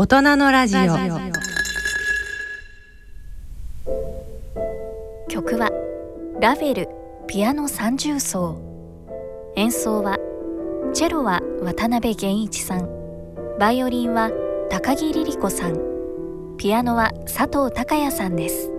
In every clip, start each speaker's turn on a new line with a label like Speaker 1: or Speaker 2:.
Speaker 1: 大人のラジオ。
Speaker 2: 曲はラヴェルピアノ三重奏。演奏はチェロは渡辺源一さん。バイオリンは高木リリ子さん。ピアノは佐藤孝也さんです。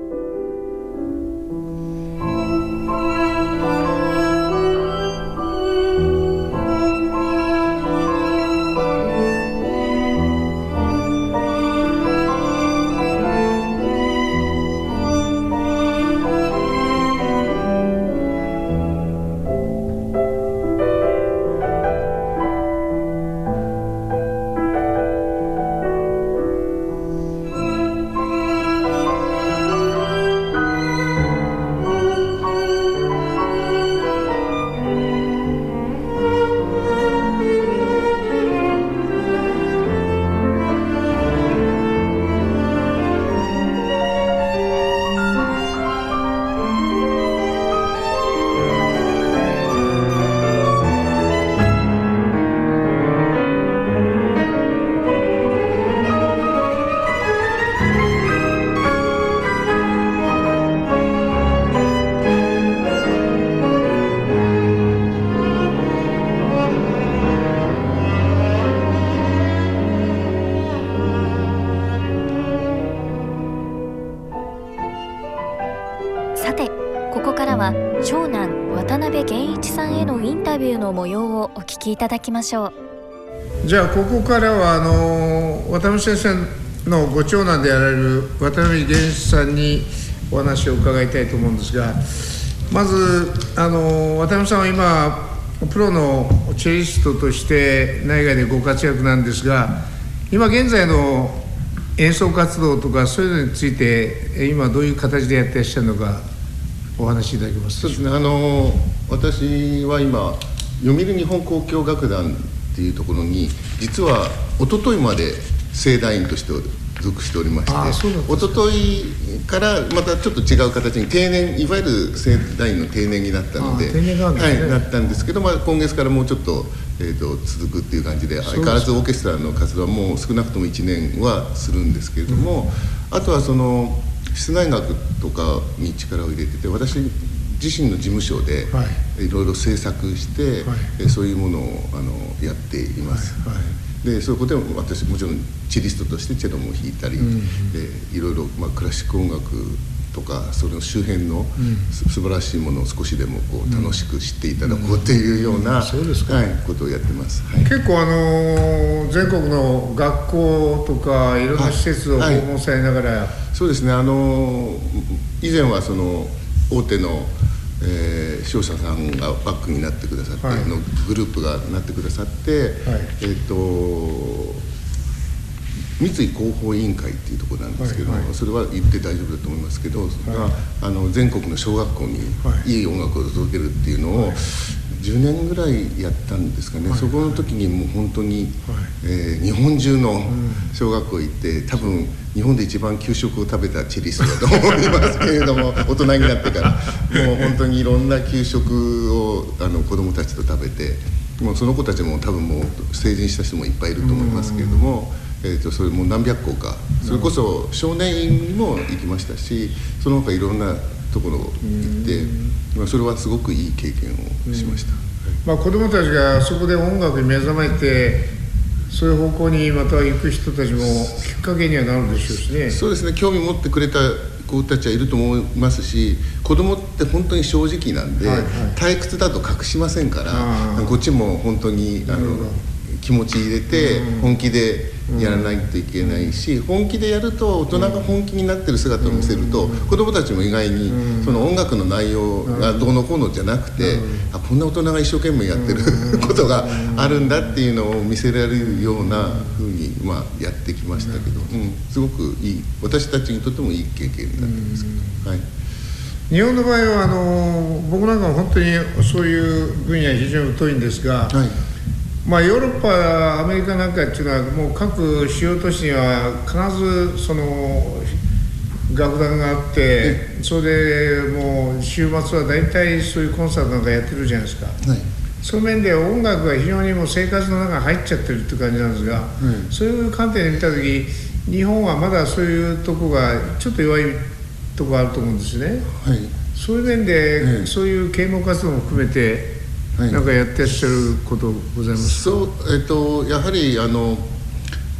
Speaker 2: 長男渡辺源一さんへのインタビューの模様をお聞きいただきましょう。
Speaker 3: じゃあここからはあの渡辺先生のご長男であられる渡辺源一さんにお話を伺いたいと思うんですがまずあの渡辺さんは今プロのチェリストとして内外でご活躍なんですが今現在の演奏活動とかそういうのについて今どういう形でやってらっしゃるのかお話しいただけます。
Speaker 4: そうですね。あの私は今読売日本交響楽団っていうところに実は一昨日まで盛大員として属しておりまして一昨日からまたちょっと違う形に定年いわゆる盛大員の定年になったので
Speaker 3: ね。
Speaker 4: はい、なったんですけど、まあ、今月からもうちょっと,、えー、と続くっていう感じで相変わらずオーケストラの活動はもう少なくとも1年はするんですけれども、あとはその室内楽とかに力を入れてて私自身の事務所で
Speaker 3: はい。
Speaker 4: ろいろ制作して、
Speaker 3: はい。
Speaker 4: えそういうものをあのやっています。
Speaker 3: はい。はい。
Speaker 4: でそういうことでも私もちろんチェリストとしてチェロも弾いたり、
Speaker 3: うん。
Speaker 4: でいろいろ、まあ、クラシック音楽とかその周辺のす、素晴らしいものを少しでもこう楽しく知っていただこうっていうような、ことをやってます。はい。
Speaker 3: 結構あの全国の学校とかいろんな施設を訪問されながら、
Speaker 4: そうですね。あの以前はその大手の、えー商社さんがバックになってくださって、
Speaker 3: はい。
Speaker 4: のグループがなってくださって、えっ、と三井広報委員会っていうところなんですけども、
Speaker 3: はいはい。
Speaker 4: それは言って大丈夫だと思いますけど、それがあの全国の小学校に
Speaker 3: はい。
Speaker 4: いい音楽を届けるっていうのを、10年ぐらいやったんですかね、
Speaker 3: はい。
Speaker 4: そこの時にもう本当に、
Speaker 3: はい。
Speaker 4: えー日本中の小学校行って多分日本で一番給食を食べたチェリストだと思いますけれども 大人になってから。もう本当にいろんな給食をあの子どもたちと食べてもうその子たちも多分もう成人した人もいっぱいいると思いますけれども。えー、とそれもう何百校か。それこそ少年院にも行きましたしその他いろんなところ行って、まあ、それはすごくいい経験をしました。
Speaker 3: まあ、子どもたちがそこで音楽に目覚めてそういう方向にまた行く人たちもきっかけにはなるでしょうしね。
Speaker 4: そうですね。興味持ってくれた子たちはいると思いますし子供って本当に正直なんで、
Speaker 3: はいはい。
Speaker 4: 退屈だと隠しませんからこっちも本当にあの気持ち入れて本気でやらないといけないし、本気でやると大人が本気になってる姿を見せると、子供たちも意外にその音楽の内容がどうのこうのじゃなくて、あこんな大人が一生懸命やってる ことがあるんだっていうのを見せられるようなふうに、まあ、やってきましたけど、うん、すごくいい。私たちにとってもいい経験になってますけど、はい、
Speaker 3: 日本の場合はあの僕なんかも本当にそういう分野非常に疎いんですが、
Speaker 4: はい
Speaker 3: まあ、ヨーロッパアメリカなんかっていうのはもう各主要都市には必ずその楽団があってそれでもう週末は大体そういうコンサートなんかやってるじゃないですか。
Speaker 4: はい。
Speaker 3: そういう面で音楽が非常にもう生活の中に入っちゃってるって感じなんですが、そういう観点で見た時日本はまだそういうとこがちょっと弱いとこがあると思うんですね、はい、そういう面で、そういう啓蒙活動も含めて、はい、なんかやってらっしゃることございます
Speaker 4: そう、えっと、やはりあの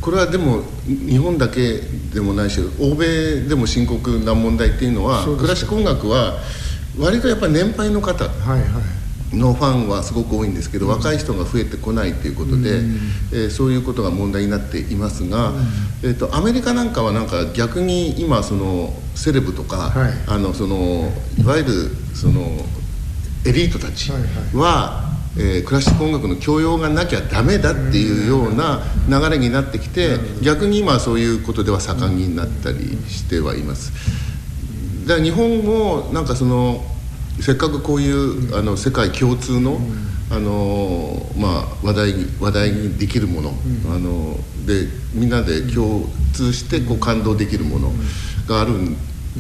Speaker 4: これはでも日本だけでもないし欧米でも深刻な問題っていうのはクラシック音楽は割とやっぱり年配の方、はいはい。のファンはすごく多いんですけど、若い人が増えてこないということで、えー、そういうことが問題になっていますが、えーと、アメリカなんかはなんか逆に今そのセレブとか、はい、あのそのいわゆるそのエリートたちは、はい。はい、えー、クラシック音楽の教養がなきゃダメだっていうような流れになってきて、逆に今そういうことでは盛んになったりしてはいます。だから日本もなんかそのせっかくこういうあの世界共通の、あのまあ、話題話題にできるもの、あのでみんなで共通してこう感動できるものがある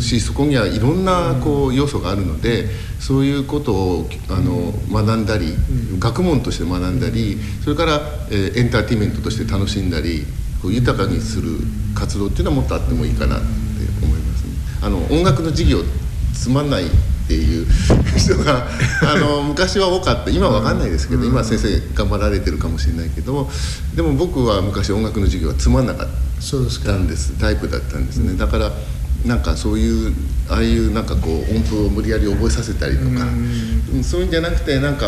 Speaker 4: しそこにはいろんなこう要素があるのでそういうことをあの学んだり学問として学んだりそれから、えー、エンターテインメントとして楽しんだりこう豊かにする活動っていうのはもっとあってもいいかなって思いますね。あの音楽の授業つまんないっていう 人があの昔は多かった。今は分かんないですけど、今先生頑張られてるかもしれないけどでも僕は昔音楽の授業はつまんなかったんです。タイプだったんですね、だからなんかそういうああいうなんかこう音符を無理やり覚えさせたりとか、うん、そういうんじゃなくてなんか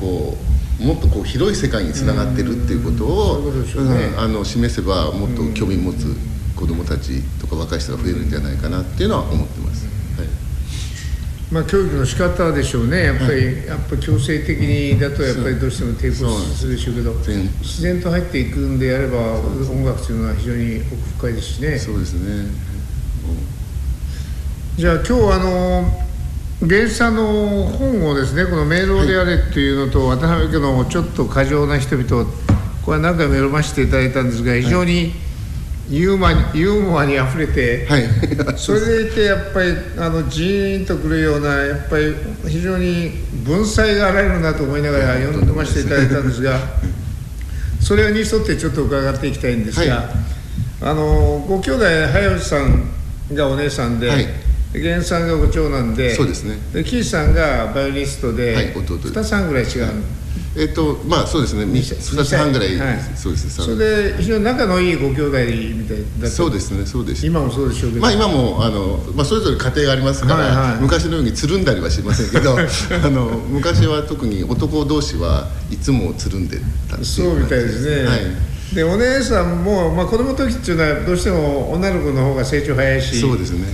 Speaker 4: こうもっとこう広い世界につながってるっていうことを、うんあの示せばもっと興味持つ子どもたちとか若い人が増えるんじゃないかなっていうのは思ってます。
Speaker 3: まあ、教育の仕方でしょうね。やっぱり、やっぱ強制的にだとやっぱりどうしても抵抗するでしょうけど自然と入っていくんであれば音楽というのは非常に奥深いですしね。
Speaker 4: そうですね、
Speaker 3: じゃあ今日あの原さんの本をですねこの「迷路であれ」っていうのと、渡辺家のちょっと過剰な人々これは何回も読ませていただいたんですが非常に、はいユーモアユーモアにあふれて、はい、それでいてやっぱりあのジーンとくるようなやっぱり非常に文才があられるなと思いながら読んでましていただいたんですが それに沿ってちょっと伺っていきたいんですが、はい、あのご兄弟早内さんがお姉さんで、はい、源さんがご長男で
Speaker 4: そうですね。
Speaker 3: で岸さんがバイオリニストで、はい、弟。2つ半ぐらい違う、
Speaker 4: えっ、ー、とまあそうですね。2つ半ぐらい、はい、そうです
Speaker 3: それで非常に仲のいいご兄弟みたい
Speaker 4: だそうですね。そうです。
Speaker 3: 今もそうでしょうけど。
Speaker 4: まあ今もあの、まあ、それぞれ家庭がありますから、はいはい、昔のようにつるんだりはしませんけど あの昔は特に男同士はいつもつるんでたって
Speaker 3: そうみたいですね、はいでお姉さんも、まあ、子供の時っていうのはどうしても女の子の方が成長早いし。
Speaker 4: そうですね。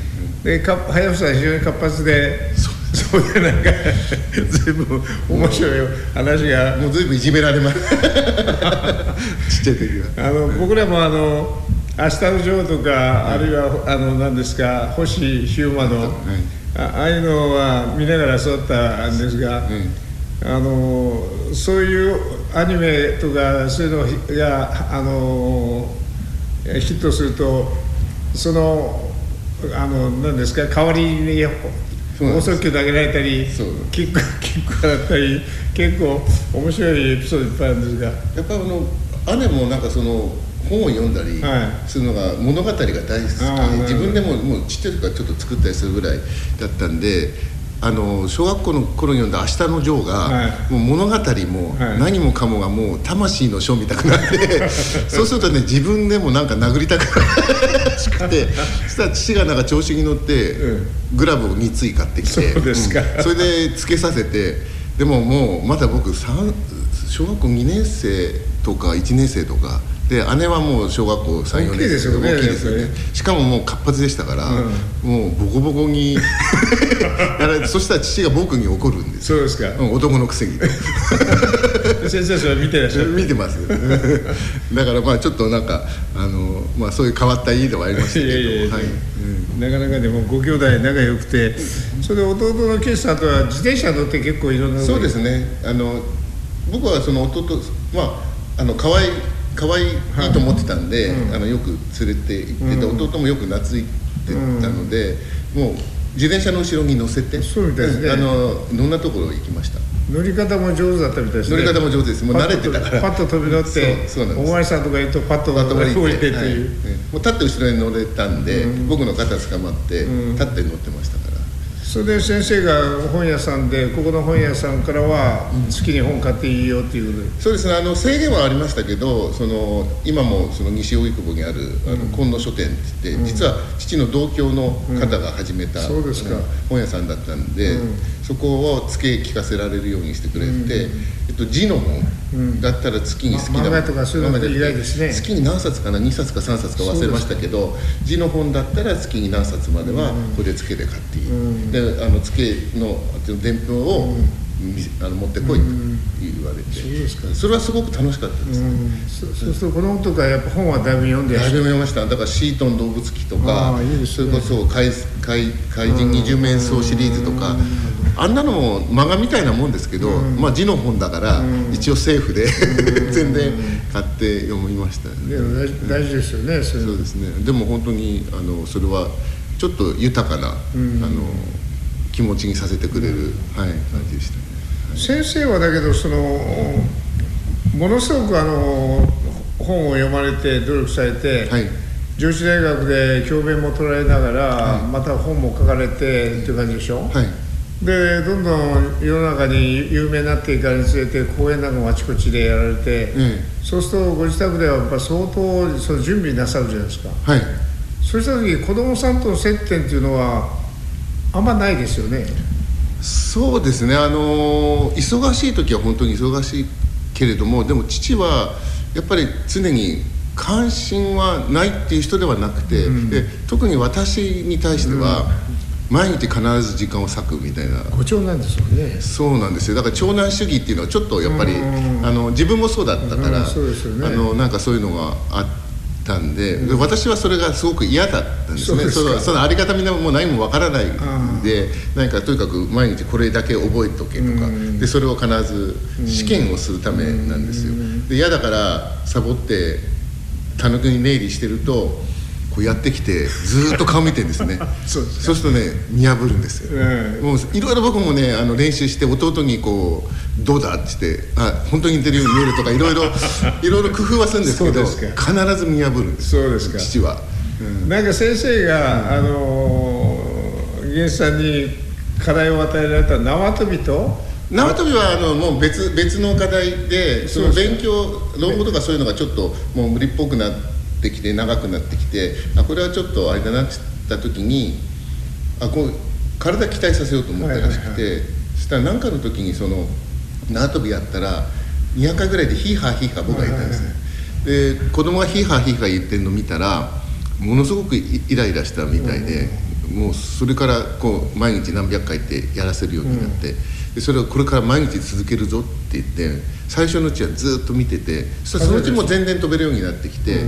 Speaker 3: でか早尾さんは非常に活発で。そういうなんか 全部面白い話が
Speaker 4: もう随分いじめられます。ちっちゃい時
Speaker 3: は。あの僕らもあの「明日のジョー」とか、はい、あるいはあの何ですか星ヒューマの、はい、あああいうのは見ながら育ったんですが、はい、あのそういうアニメとかそういうのがあのヒットするとそのあの何ですか代わりに放送球投げられたりキックキックだったり結構面白いエピソードいっぱいあるんですが。
Speaker 4: やっぱあの姉もなんかその本を読んだりするのが物語が大好き。で、自分でももうちっちゃい時からちょっと作ったりするぐらいだったんであの小学校の頃に読んだ「明日のジョーが」はい、もう物語も何もかもがもう魂の書みたくなって そうするとね自分でもなんか殴りたくなしくて そしたら父がなんか調子に乗って、グラブを2対買ってきて
Speaker 3: そうですか、
Speaker 4: うん、それでつけさせてでももうまだ僕小学校2年生とか1年生とかで姉はもう小学校34
Speaker 3: 年生大きいですよね。
Speaker 4: しかももう活発でしたから、うん、もうボコボコにやられてそしたら父が僕に怒るんです
Speaker 3: そうですか、
Speaker 4: うん、男のくせに。
Speaker 3: 先生それ見てらっしゃる？
Speaker 4: 見てます だからまあちょっとなんかあの、まあ、そういう変わった家ではありましたけど。いやいやいや、はい。
Speaker 3: うん、なかなかでもご兄弟仲良くてそれで弟のケイさんとは自転車乗って結構いろんな
Speaker 4: そうですね。あの僕はその弟まああの可愛い可愛いと思ってたんで、あのよく連れて行ってて、弟もよく懐いてたので、もう自転車の後ろに乗せて
Speaker 3: そうみたいですね。
Speaker 4: ん。あのいろんなところ行きました？
Speaker 3: 乗り方も上手だったみたいですね。
Speaker 4: 乗り方も上手です。もう慣れてたから。
Speaker 3: パッと飛び乗って
Speaker 4: そうそうなんです。
Speaker 3: お前さんとか言うとパッと
Speaker 4: パッと降りて
Speaker 3: 降りてっていう、
Speaker 4: もう立って後ろに乗れたんで、僕の肩捕まって、立って乗ってましたから
Speaker 3: それで先生が本屋さんでここの本屋さんからは好きに本買っていいよっていうことで、
Speaker 4: そうですねあの制限はありましたけどその今もその西荻窪にあるあの今野書店って言って、実は父の同郷の方が始めた、
Speaker 3: そうですか。
Speaker 4: あの本屋さんだったんで、そこを付け聞かせられるようにしてくれて、えっと、字の本だったら月に好きな、
Speaker 3: ま漫画とかそういうの意外ですね。
Speaker 4: 月に何冊かな2冊か3冊か忘れましたけど字の本だったら月に何冊まではこれ付けで買っていい、であの付けの伝票を、みあの持ってこいと言われて、
Speaker 3: そうですか。
Speaker 4: それはすごく楽しかったです、
Speaker 3: うん。そそうすると子供とかやっぱ本はだいぶ読んで
Speaker 4: だいぶ読みました。だからシートン動物記とか
Speaker 3: ね。
Speaker 4: それこそ怪怪怪人二十面相シリーズとかあんなのも漫画みたいなもんですけど、まあ字の本だから一応セーフで全然買って読みました。ね
Speaker 3: 大大事ですよねそれ
Speaker 4: そうですね。でも本当にあのそれはちょっと豊かな、あの気持ちにさせてくれる、はい、感じでしたね。
Speaker 3: 先生はだけどそのものすごくあの本を読まれて努力されて、
Speaker 4: はい。
Speaker 3: 上智大学で教鞭も取られながら、また本も書かれてっていう感じでしょ、
Speaker 4: はい。
Speaker 3: でどんどん世の中に有名になっていかにつれて講演なんかもあちこちでやられて、
Speaker 4: え
Speaker 3: そうするとご自宅ではやっぱ相当その準備なさるじゃないですか。
Speaker 4: はい。
Speaker 3: そうした時子供さんとの接点っていうのはあんまないですよね。
Speaker 4: そうですね。あの忙しい時は本当に忙しいけれどもでも父はやっぱり常に関心はないっていう人ではなくて、で特に私に対しては、毎日必ず時間を割くみたいな。
Speaker 3: ご長男ですもんね。
Speaker 4: そうなんですよ。だから長男主義っていうのはちょっとやっぱりあの自分もそうだったから、あのなんかそういうのがあったんで,、で私はそれがすごく嫌だったんですね。
Speaker 3: そ
Speaker 4: のそのあり方みんなもう何もわからないんで何かとにかく毎日これだけ覚えとけとか、でそれを必ず試験をするためなんですよ、で嫌だからサボってたぬきに寝入りしてるとこうやってきてずーっと顔見てるん ですね。
Speaker 3: そうです
Speaker 4: そうするとね見破るんですよ、
Speaker 3: ええ。
Speaker 4: もういろいろ僕もねあの練習して弟にこう「どうだ?」って言って「あ本当に似てるように見える」とかいろいろ いろいろ工夫はするんですけど必ず見破るんです
Speaker 3: そうですか。
Speaker 4: 父は、
Speaker 3: なんか先生が、あのー源さんに課題を与えられた縄跳びと？
Speaker 4: 縄跳びはあのもう別別の課題でその勉強論語とかそういうのがちょっともう無理っぽくなってきて長くなってきてあこれはちょっとあれだなって言った時にあこう体鍛えさせようと思ったらしくて、そしたら何かの時にその縄跳びやったら200回ぐらいでヒーハーヒーハー僕が言ったんですね、で子供がヒーハーヒーハー言ってるの見たらものすごくイイライラしたみたいで、もうそれからこう毎日何百回ってやらせるようになって、でそれをこれから毎日続けるぞって言って最初のうちはずっと見ててそそのうちもう全然飛べるようになってきて、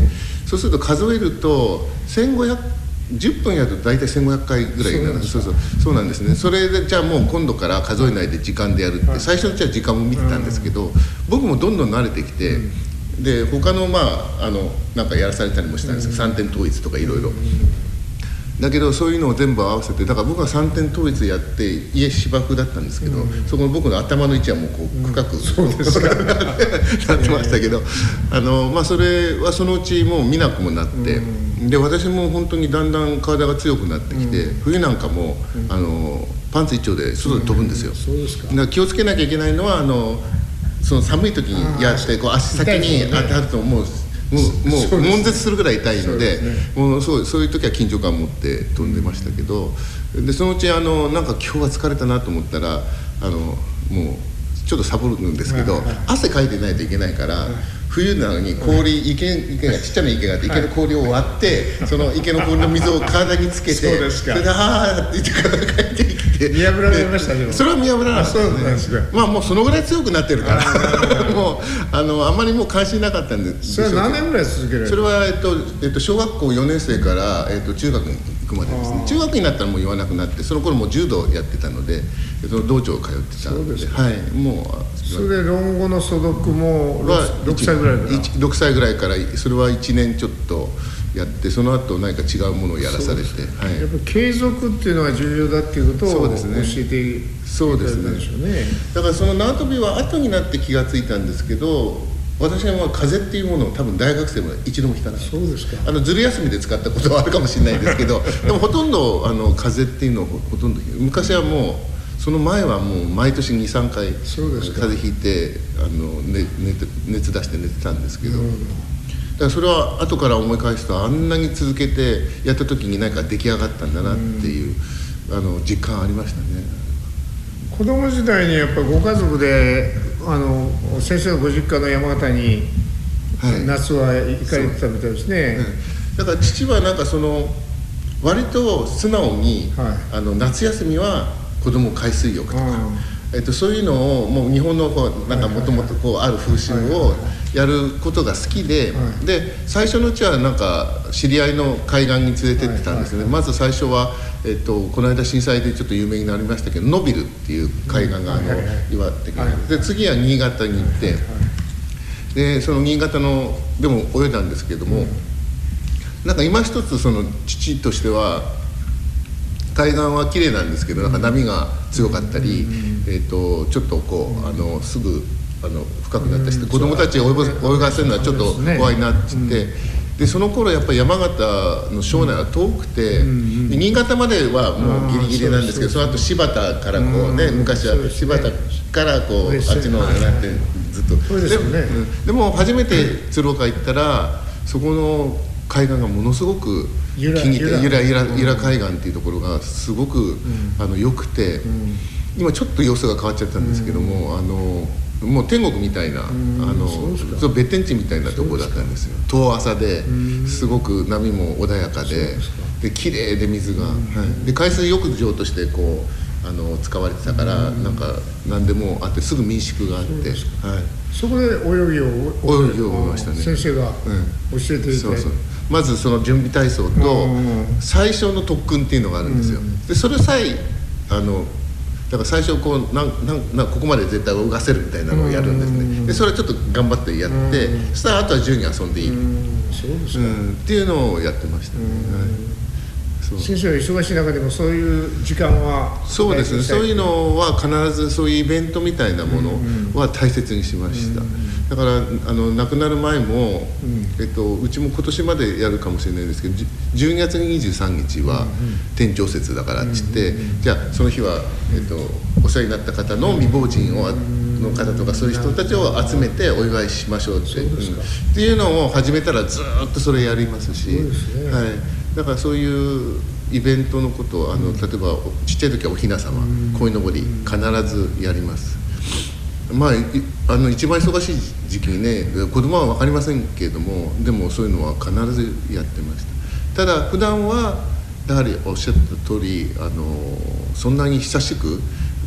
Speaker 4: そうすると数えると1500 10分やると大体1500回ぐらいになる。そうそうそう。なんですね。それでじゃあもう今度から数えないで時間でやるって最初のうちは時間も見てたんですけど僕もどんどん慣れてきてで他のまああのなんかやらされたりもしたんですけど3点統一とかいろいろ。だけどそういうのを全部合わせてだから僕は3点統一やって家芝生だったんですけど、そこの僕の頭の位置はもうこう深く、そうですか。なってましたけど、あのまあ、それはそのうちもう見なくもなって、で私も本当にだんだん体が強くなってきて、冬なんかも、あのパンツ一丁で外で飛ぶんですよ、だから気をつけなきゃいけないのはあのその寒い時にやってこう足先に当たるともう。もうもう悶絶するぐらい痛いのでもうそうそういう時は緊張感を持って飛んでましたけどでそのうちあのなんか今日は疲れたなと思ったらあのもうちょっとサボるんですけど汗かいてないといけないから冬なのに氷池池がちっちゃな池があって池の氷を割ってその池の氷の水を体につけて
Speaker 3: そ
Speaker 4: れで「はあ」って言って帰ってきて。
Speaker 3: 見破られましたけど。
Speaker 4: でそれは見破らなかったまあもうそのぐらい強くなってるからもうあのあんまりもう関心なかったんで
Speaker 3: それは何年ぐらい続けられる
Speaker 4: それは、えっとえっと、小学校4年生から、えっと、中学に行くまでですね。中学になったらもう言わなくなってその頃もう柔道やってたので、えっと、道場通ってたので。はい。もう
Speaker 3: それで論語の所読も
Speaker 4: は
Speaker 3: 6, 歳ぐらいから。
Speaker 4: 1 6歳ぐらいからそれは1年ちょっとやってその後何か違うものをやらされて、
Speaker 3: はい、やっぱ継続っていうのが重要だっていうことを教えて
Speaker 4: そうですね、ね、だからその縄跳びは後になって気が付いたんですけど私はまあ風っていうものを多分大学生も一度も引かなかった
Speaker 3: そうですか。
Speaker 4: あのずる休みで使ったことはあるかもしれないですけど でもほとんどあの風っていうのをほとんど昔はもうその前はもう毎年23回風邪ひいてあの、ね、熱出して寝てたんですけど。だからそれは後から思い返すとあんなに続けてやった時に何か出来上がったんだなっていう、あの実感ありましたね
Speaker 3: 子供時代にやっぱご家族であの先生のご実家の山形に、夏は行かれてたみたいですね、
Speaker 4: だから父はなんかその割と素直に、はい、あの夏休みは子供海水浴とか、えっと、そういうのをもう日本のこうなんかもともとこうある風習をやることが好きで、で最初のうちはなんか知り合いの海岸に連れてってたんですね、まず最初は、えっと、この間震災でちょっと有名になりましたけどノビルっていう海岸があの岩手県で次は新潟に行って、でその新潟のでも泳いだんですけども、なんか今一つその父としては海岸は綺麗なんですけどなんか波が強かったり、えー、とちょっとこうあのすぐあの深くなったりして子供たちが泳がせるのはちょっと怖いなっつって。でその頃やっぱり山形の庄内は遠くて、新潟まではもうギリギリなんですけどその後柴田からこうね、昔は柴田からこう、あっちのなってずっと。で,、でも初めて鶴岡行ったらそこの海岸がものすごく気に入ってゆら。ゆらゆら海岸っていうところがすごく、あの良くて、今ちょっと様子が変わっちゃったんですけども、あのもう天国みたいな、あのそう別天地みたいなところだったんですよ。遠浅ですごく波も穏やかでで綺麗で水が、はい、で海水浴場としてこうあの使われてたから、なんか何でもあってすぐ民宿があって、はい、
Speaker 3: そこで泳ぎを
Speaker 4: 泳ぎをましたね。
Speaker 3: 先生が教えていて、そうそう。
Speaker 4: まずその準備体操と最初の特訓っていうのがあるんですよ、でそれさえあのだから最初こうなんなんなんここまで絶対動かせるみたいなのをやるんですね。でそれはちょっと頑張ってやってそしたらあとは自由に遊んでいい。そうですか、っていうのをやってましたね、はい
Speaker 3: 先生は忙しい中でもそういう時間は
Speaker 4: そうですね。そういうのは必ずそういうイベントみたいなものは大切にしました、だからあの亡くなる前も、えっと、うちも今年までやるかもしれないですけど12月23日は天長節だからっつって、じゃあその日は、えっと、お世話になった方の未亡人をの方とかそういう人たちを集めてお祝いしましょうって,、うん、っていうのを始めたらずっとそれやりますし、はい、だからそういうイベントのことをあの例えばちっちゃい時はおひな様鯉のぼり必ずやります。まああの一番忙しい時期にね子供は分かりませんけれどもでもそういうのは必ずやってました。ただ普段はやはりおっしゃった通りあのそんなに久しく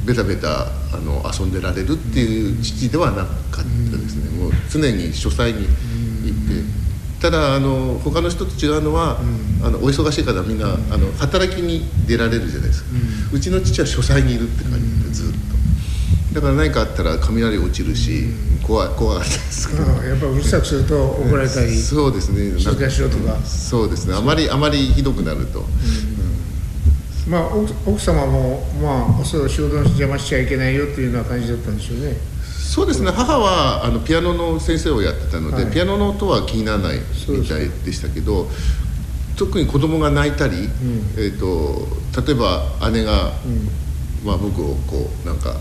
Speaker 4: ベタベタあの遊んでられるっていう父ではなかったですね。もう常に書斎に行ってただあの他の人と違うのは、うん、あのお忙しい方はみんな、うん、あの働きに出られるじゃないですか、うん、ちの父は書斎にいるって感じでずっと。だから何かあったら雷落ちるし、怖い怖かったですけど。
Speaker 3: やっぱうるさくすると怒られたり、
Speaker 4: そうですね。
Speaker 3: 静かしろとか。
Speaker 4: そうですね。あまりあまりひどくなると、
Speaker 3: まあ奥様もまあお仕事の邪魔しちゃいけないよっていうような感じだったんでしょうね
Speaker 4: そうですね。母はあのピアノの先生をやってたので、はい、ピアノの音は気にならないみたいでしたけど特に子供が泣いたり、うん、えーと、例えば姉が、うん、まあ、僕をこうなんか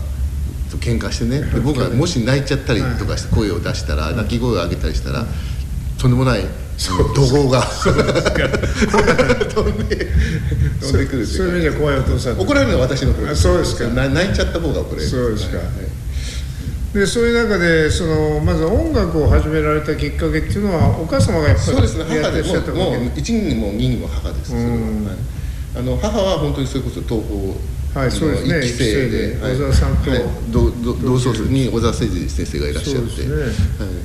Speaker 4: 喧嘩してねで僕がもし泣いちゃったりとかして声を出したら、泣き声を上げたりしたら、とんでもない怒号が。飛んで飛んでくる
Speaker 3: そういう意味では怖いお父さん。
Speaker 4: 怒られるのは私の方
Speaker 3: そうですか。
Speaker 4: 泣いちゃった方が怒れる。
Speaker 3: そうですか、はいでそういう中でそのまず音楽を始められたきっかけっていうのはお母様がやっぱり
Speaker 4: そうですね。母でももう1にも2にも母ですそれは、はい、あの母は本当にそれこそ東
Speaker 3: 宝はい、そうですね。期生で、小沢さんと、はい、
Speaker 4: 同同窓に小沢誠二先生がいらっしゃって、そう、ねはい、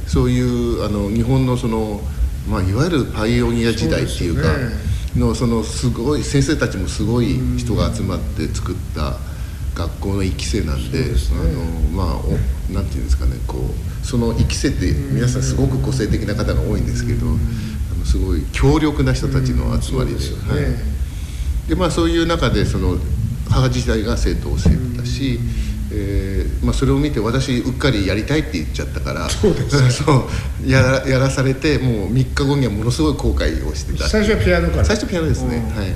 Speaker 4: そういうあの日本のそのまあいわゆるパイオニア時代っていうかのそのすごい先生たちもすごい人が集まって作った。学校の1期生なんで、ね、あのまあなんていうんですかねこうその1期生って皆さんすごく個性的な方が多いんですけど、あのすごい強力な人たちの集まりで,、はい。でまあ、そういう中でその母自体が生徒を生徒だし、えーまあ、それを見て私うっかりやりたいって言っちゃったから
Speaker 3: そうです
Speaker 4: そうやらやらされてもう3日後にはものすごい後悔をしてた。
Speaker 3: 最初はピアノから。
Speaker 4: 最初ピアノですね、はい。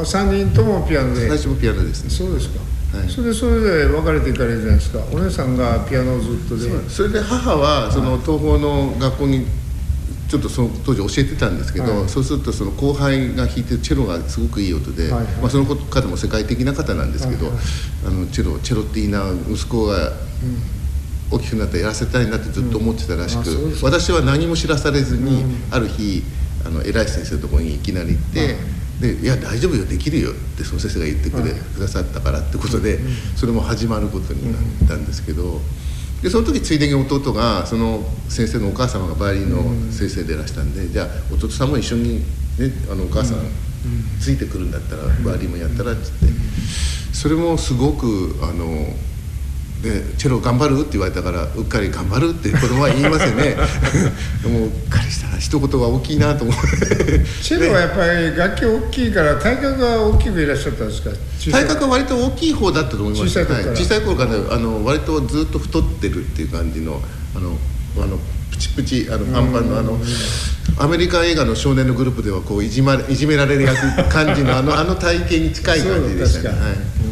Speaker 3: お三人ともピアノで。
Speaker 4: 最初もピアノですね。
Speaker 3: そうですか、
Speaker 4: はい。
Speaker 3: それでそれで別れていかれるじゃないですか。お姉さんがピアノをずっとで。
Speaker 4: それで母はその東宝の学校にちょっとその当時教えてたんですけど、
Speaker 3: はい。
Speaker 4: そうするとその後輩が弾いてるチェロがすごくいい音で、
Speaker 3: はいはい。
Speaker 4: まあ、その方も世界的な方なんですけど、
Speaker 3: はいはい。
Speaker 4: あのチェロチェロっていいな息子が大きくなったらやらせたいなってずっと思ってたらしく、
Speaker 3: うん。
Speaker 4: 私は何も知らされずに、ある日あの偉い先生のところにいきなり行って。でいや大丈夫よできるよってその先生が言ってくれ、
Speaker 3: はい
Speaker 4: くださったからってことで、それも始まることになったんですけど、でその時ついでに弟がその先生のお母様がバイオリンの先生でいらしたんで、じゃあ弟さんも一緒に、ね、あのお母さんついてくるんだったらバイオリンもやったらっつって。それもすごくあのでチェロ頑張る？って言われたからうっかり頑張るって子供は言いますよね。もううっかりした一言が大きいなと思って
Speaker 3: チェロはやっぱり楽器大きいから体格が大きくいらっしゃったんですか？
Speaker 4: 体格は割と大きい方だったと思います
Speaker 3: 小さい頃から。
Speaker 4: は小さい頃からあの割とずっと太ってるっていう感じのあのあのプチプチあのパンパンのあのアメリカ映画の少年のグループではこういじまれいじめられるやつ感じのあのあの体型に近い感じでしたね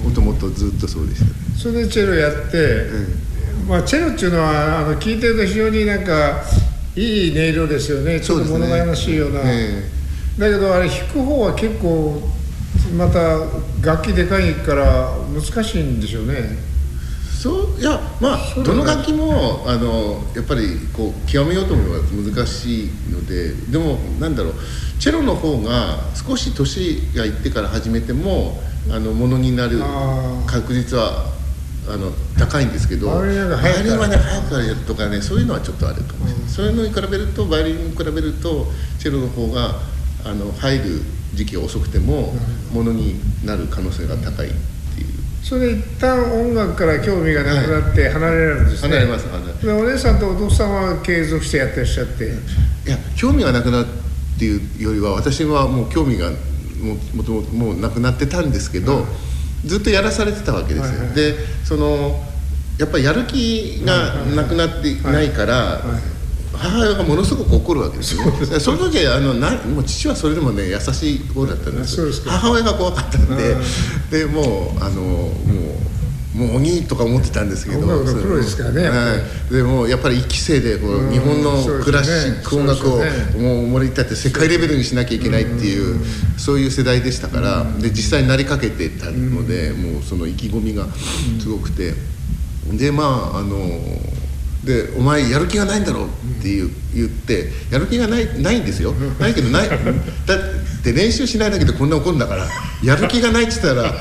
Speaker 4: もともとずっとそうでした。
Speaker 3: それでチェロやって、まあチェロっていうのはあの聞いてると非常になんかいい音色ですよね。ちょっと物悲しいような、
Speaker 4: え。
Speaker 3: だけどあれ弾く方は結構また楽器でかいから難しいんでしょうね
Speaker 4: そういやまあどの楽器もあのやっぱりこう極めようと思えば難しいのででもなんだろうチェロの方が少し年がいってから始めてもあのものになる確率はあの高いんですけど
Speaker 3: バイオリン
Speaker 4: はね早くから。やるとかねそういうのはちょっとあるかもしれない、そういうのに比べるとバイオリンに比べるとチェロの方があの入る時期が遅くてもものになる可能性が高い。う。
Speaker 3: それで一旦音楽から興味がなくなって離れるんですね、
Speaker 4: 離れます離れ
Speaker 3: お姉さんとお父さんは継続してやってらっしゃって。
Speaker 4: いや興味がなくなるっていうよりは私はもう興味がももともともうなくなってたんですけど、ずっとやらされてたわけですよ、
Speaker 3: はいはい
Speaker 4: でそのやっぱりやる気がなくなっていないから、母親がものすごく怒るわけですよ、ね、その時あのなもう父はそれでもね優しい方だったんです。母親が怖かったんで、でもうあのもうもう鬼とか思ってたんですけど。
Speaker 3: プロですからね
Speaker 4: でもやっぱり一期生でこ
Speaker 3: う
Speaker 4: 日本のクラシック音楽をもう盛り立て世界レベルにしなきゃいけないっていうそういう世代でしたからで実際になりかけてたのでもうその意気込みがすごくて。でまああので「お前やる気がないんだろ」って言う言ってやる気がないないんですよ。ないけどない。だって練習しないだけでこんな怒るんだからやる気がないって言ったら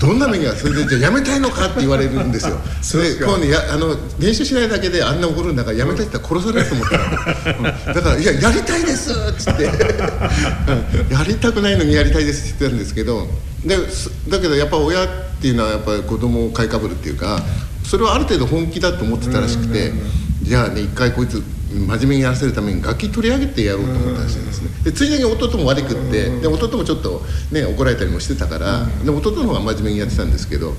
Speaker 4: どんな目がそれでじゃあやめたいのかって言われるんですよ。
Speaker 3: そうですか。
Speaker 4: 今度やあの練習しないだけであんな怒るんだからやめたいって言ったら殺されると思ったの、うん。だから「いややりたいです」っつって。うん。やりたくないのにやりたいです」って言ってたんですけどですだけどやっぱ親っていうのはやっぱり子供を買いかぶるっていうかそれはある程度本気だと思ってたらしくてじゃあね一回こいつ真面目にやらせるために楽器取り上げてやろうと思ったらしいんですね。でついでに弟も悪くってで弟もちょっとね怒られたりもしてたからで弟の方が真面目にやってたんですけど